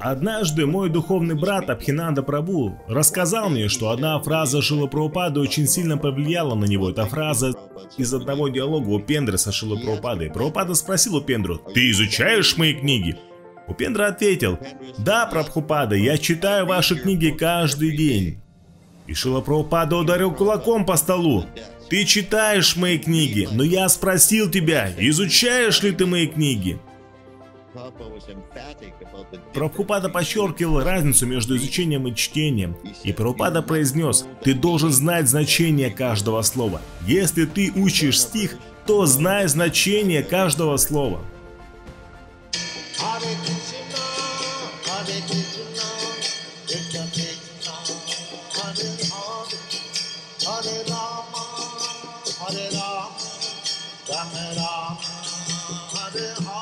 Однажды мой духовный брат Абхинанда Прабу рассказал мне, что одна фраза Шила Прабхупады очень сильно повлияла на него. Эта фраза из одного диалога у Пендры со Шилой Прабхупадой. Прабхупада спросил у Пендру, «Ты изучаешь мои книги?» Упендра ответил, «Да, Прабхупада, я читаю ваши книги каждый день». И Шила Прабхупада ударил кулаком по столу. «Ты читаешь мои книги, но я спросил тебя, изучаешь ли ты мои книги?» Прабхупада подчеркивал разницу между изучением и чтением, и Прабхупада произнес, ты должен знать значение каждого слова. Если ты учишь стих, то знай значение каждого слова. Hare Rama, Hare Rama, Hare Rama.